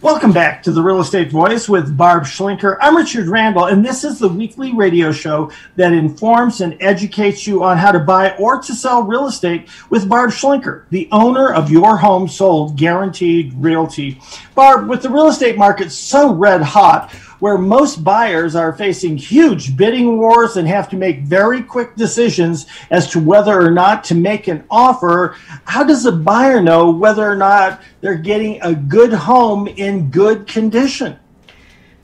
Welcome back to the Real Estate Voice with Barb Schlinker. I'm Richard Randall, and this is the weekly radio show that informs and educates you on how to buy or to sell real estate with Barb Schlinker, the owner of Your Home Sold Guaranteed Realty. Barb, with the real estate market so red hot, where most buyers are facing huge bidding wars and have to make very quick decisions as to whether or not to make an offer, how does a buyer know whether or not they're getting a good home in good condition?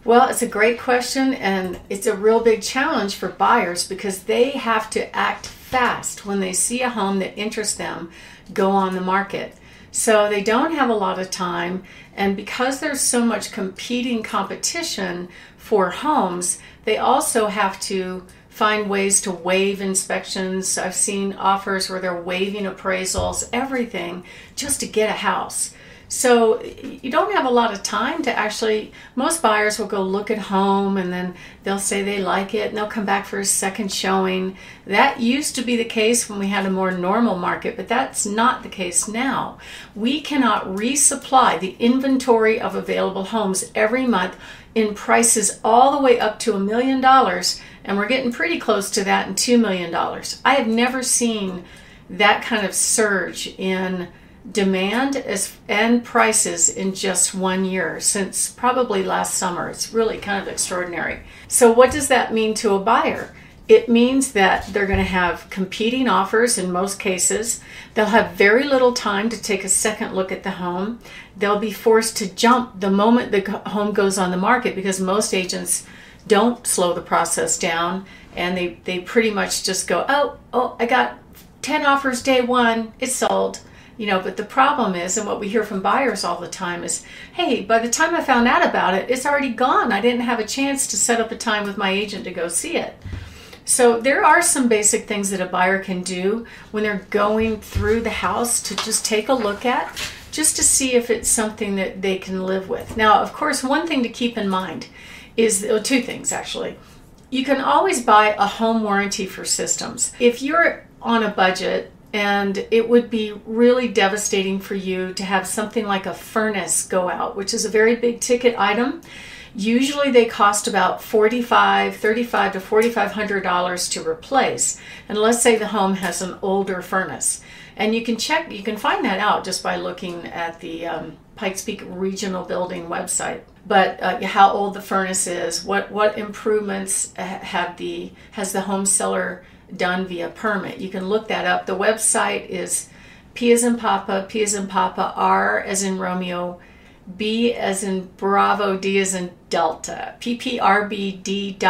Well, it's a great question, and it's a real big challenge for buyers because they have to act fast when they see a home that interests them go on the market. So they don't have a lot of time. And because there's so much competing competition for homes, they also have to find ways to waive inspections. I've seen offers where they're waiving appraisals, everything just to get a house. So you don't have a lot of time to actually. Most buyers will go look at home and then they'll say they like it and they'll come back for a second showing. That used to be the case when we had a more normal market, but that's not the case now. We cannot resupply the inventory of available homes every month in prices all the way up to a million dollars, and we're getting pretty close to that in $2 million. I have never seen that kind of surge in demand and prices in just one year since probably last summer. It's really kind of extraordinary. So, what does that mean to a buyer? It means that they're going to have competing offers in most cases. They'll have very little time to take a second look at the home. They'll be forced to jump the moment the home goes on the market because most agents don't slow the process down and they, they pretty much just go, oh, oh, I got 10 offers day one, it's sold you know but the problem is and what we hear from buyers all the time is hey by the time i found out about it it's already gone. I didn't have a chance to set up a time with my agent to go see it. So there are some basic things that a buyer can do when they're going through the house to just take a look at just to see if it's something that they can live with. Now of course one thing to keep in mind is well, two things actually. You can always buy a home warranty for systems. If you're on a budget and it would be really devastating for you to have something like a furnace go out, which is a very big ticket item. Usually they cost about 45, 35 to 4500 dollars to replace. And let's say the home has an older furnace. And you can check, you can find that out just by looking at the um, Pikes Peak Regional Building website. But uh, how old the furnace is, what what improvements have the has the home seller done via permit. You can look that up. The website is P as in Papa, P as in Papa, R as in Romeo, B as in Bravo, D as in Delta, pprbd.org.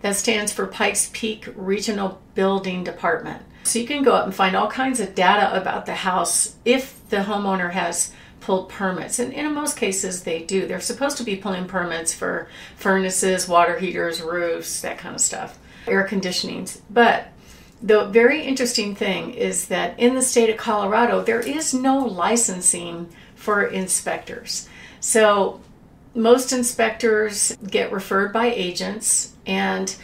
That stands for Pikes Peak Regional Building Department. So you can go up and find all kinds of data about the house if the homeowner has pulled permits. And in most cases, they do. They're supposed to be pulling permits for furnaces, water heaters, roofs, that kind of stuff air conditionings. But the very interesting thing is that in the state of Colorado, there is no licensing for inspectors. So most inspectors get referred by agents and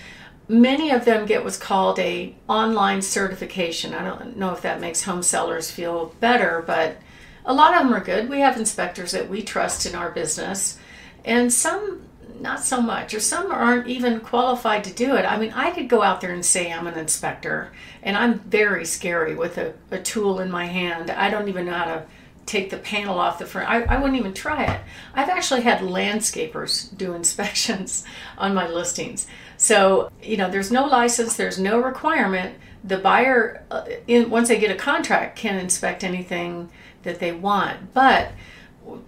many of them get what's called a online certification. I don't know if that makes home sellers feel better, but a lot of them are good. We have inspectors that we trust in our business. And some not so much, or some aren't even qualified to do it. I mean, I could go out there and say I'm an inspector, and I'm very scary with a, a tool in my hand. I don't even know how to take the panel off the front. I, I wouldn't even try it. I've actually had landscapers do inspections on my listings. So, you know, there's no license, there's no requirement. The buyer, uh, in, once they get a contract, can inspect anything that they want. But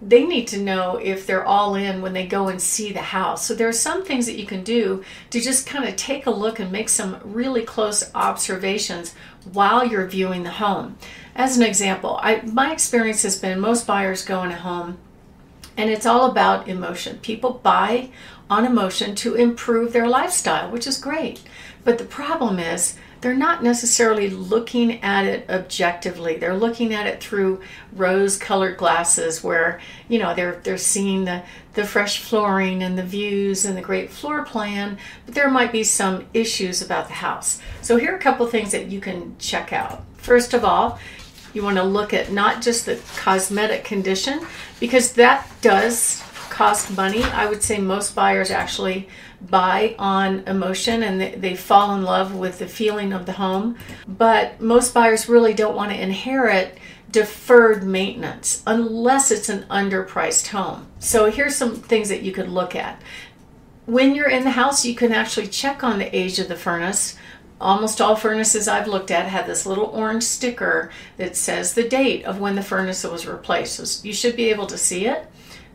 they need to know if they're all in when they go and see the house. So there are some things that you can do to just kind of take a look and make some really close observations while you're viewing the home. As an example, I, my experience has been most buyers go in a home and it's all about emotion. People buy on emotion to improve their lifestyle, which is great. But the problem is they're not necessarily looking at it objectively. They're looking at it through rose-colored glasses where, you know, they're they're seeing the the fresh flooring and the views and the great floor plan, but there might be some issues about the house. So here are a couple things that you can check out. First of all, You want to look at not just the cosmetic condition, because that does cost money. I would say most buyers actually buy on emotion and they, they fall in love with the feeling of the home. But most buyers really don't want to inherit deferred maintenance unless it's an underpriced home. So here's some things that you could look at. When you're in the house, you can actually check on the age of the furnace. Almost all furnaces I've looked at have this little orange sticker that says the date of when the furnace was replaced. So you should be able to see it.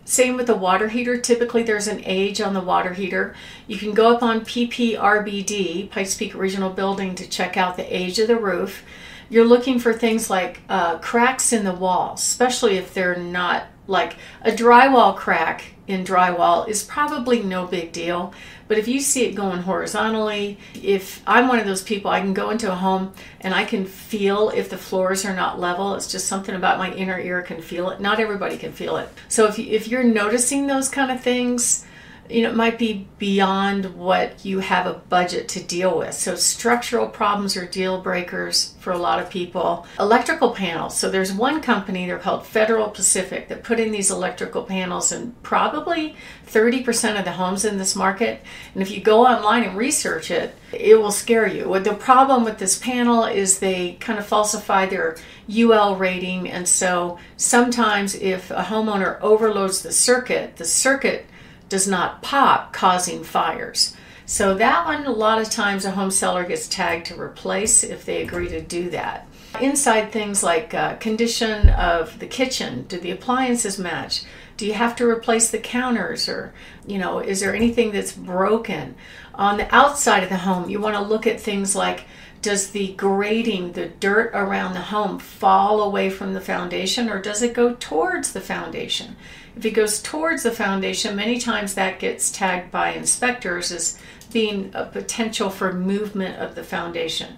Same with the water heater. Typically, there's an age on the water heater. You can go up on PPRBD, Pikes Peak Regional Building, to check out the age of the roof. You're looking for things like uh, cracks in the wall, especially if they're not like a drywall crack in drywall is probably no big deal. But if you see it going horizontally, if I'm one of those people, I can go into a home and I can feel if the floors are not level. It's just something about my inner ear can feel it. Not everybody can feel it. So if, you, if you're noticing those kind of things, you know, it might be beyond what you have a budget to deal with. So, structural problems are deal breakers for a lot of people. Electrical panels. So, there's one company, they're called Federal Pacific, that put in these electrical panels in probably 30% of the homes in this market. And if you go online and research it, it will scare you. The problem with this panel is they kind of falsify their UL rating. And so, sometimes if a homeowner overloads the circuit, the circuit does not pop, causing fires. So that one, a lot of times a home seller gets tagged to replace if they agree to do that. Inside things like uh, condition of the kitchen, do the appliances match? Do you have to replace the counters or, you know, is there anything that's broken? On the outside of the home, you want to look at things like does the grading, the dirt around the home, fall away from the foundation or does it go towards the foundation? If it goes towards the foundation, many times that gets tagged by inspectors as being a potential for movement of the foundation.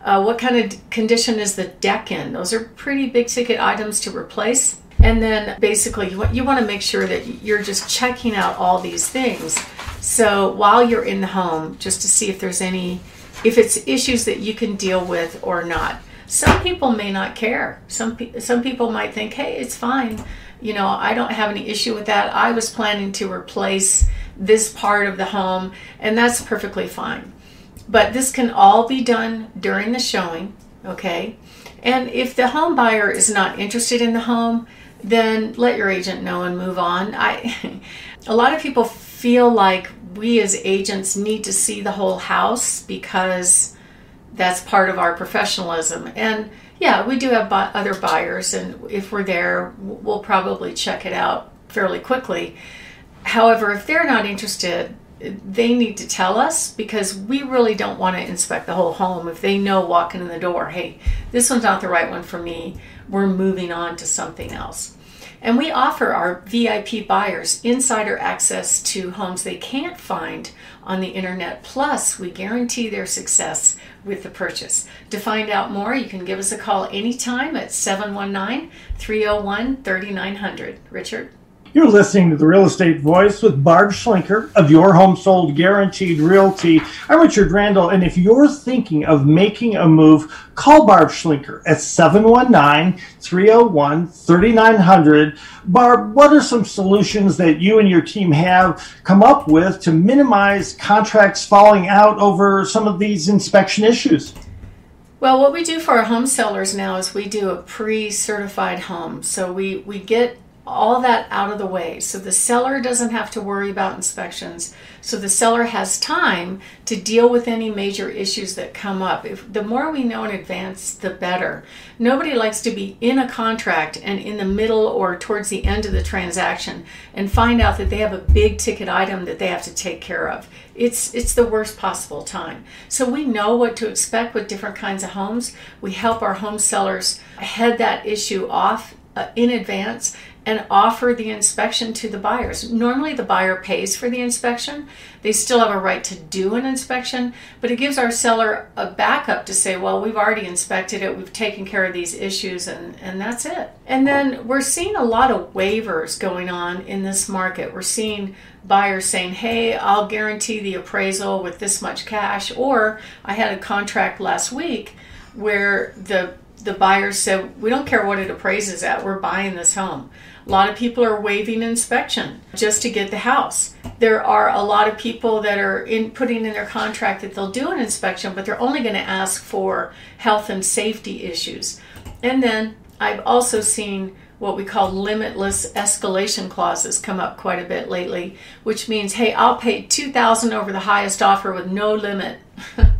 Uh, what kind of condition is the deck in? Those are pretty big ticket items to replace. And then basically, you want, you want to make sure that you're just checking out all these things. So while you're in the home, just to see if there's any, if it's issues that you can deal with or not. Some people may not care. Some some people might think, hey, it's fine you know, I don't have any issue with that. I was planning to replace this part of the home, and that's perfectly fine. But this can all be done during the showing, okay? And if the home buyer is not interested in the home, then let your agent know and move on. I a lot of people feel like we as agents need to see the whole house because that's part of our professionalism. And yeah, we do have other buyers, and if we're there, we'll probably check it out fairly quickly. However, if they're not interested, they need to tell us because we really don't want to inspect the whole home. If they know walking in the door, hey, this one's not the right one for me, we're moving on to something else. And we offer our VIP buyers insider access to homes they can't find on the internet. Plus, we guarantee their success with the purchase. To find out more, you can give us a call anytime at 719 301 3900. Richard? You're listening to the Real Estate Voice with Barb Schlinker of Your Home Sold Guaranteed Realty. I'm Richard Randall, and if you're thinking of making a move, call Barb Schlinker at 719 301 3900. Barb, what are some solutions that you and your team have come up with to minimize contracts falling out over some of these inspection issues? Well, what we do for our home sellers now is we do a pre certified home. So we, we get all that out of the way. So the seller doesn't have to worry about inspections. So the seller has time to deal with any major issues that come up. If the more we know in advance the better. Nobody likes to be in a contract and in the middle or towards the end of the transaction and find out that they have a big ticket item that they have to take care of. It's it's the worst possible time. So we know what to expect with different kinds of homes. We help our home sellers head that issue off uh, in advance and offer the inspection to the buyers. Normally, the buyer pays for the inspection. They still have a right to do an inspection, but it gives our seller a backup to say, well, we've already inspected it, we've taken care of these issues, and, and that's it. And then we're seeing a lot of waivers going on in this market. We're seeing buyers saying, hey, I'll guarantee the appraisal with this much cash, or I had a contract last week where the the buyers said, we don't care what it appraises at, we're buying this home. A lot of people are waiving inspection just to get the house. There are a lot of people that are in putting in their contract that they'll do an inspection, but they're only going to ask for health and safety issues. And then I've also seen what we call limitless escalation clauses come up quite a bit lately, which means, hey, I'll pay 2000 over the highest offer with no limit.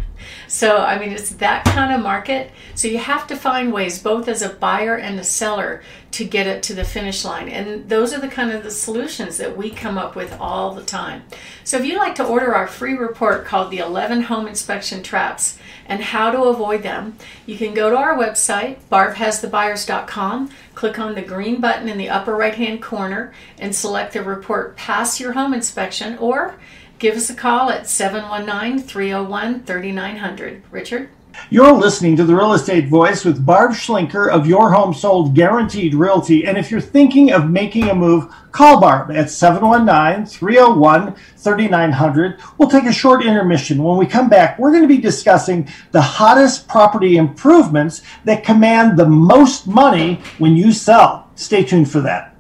So, I mean, it's that kind of market. So, you have to find ways, both as a buyer and a seller, to get it to the finish line. And those are the kind of the solutions that we come up with all the time. So, if you'd like to order our free report called The 11 Home Inspection Traps and How to Avoid Them, you can go to our website, barbhasthebuyers.com, click on the green button in the upper right hand corner, and select the report Pass Your Home Inspection or Give us a call at 719 301 3900. Richard? You're listening to the Real Estate Voice with Barb Schlinker of Your Home Sold Guaranteed Realty. And if you're thinking of making a move, call Barb at 719 301 3900. We'll take a short intermission. When we come back, we're going to be discussing the hottest property improvements that command the most money when you sell. Stay tuned for that.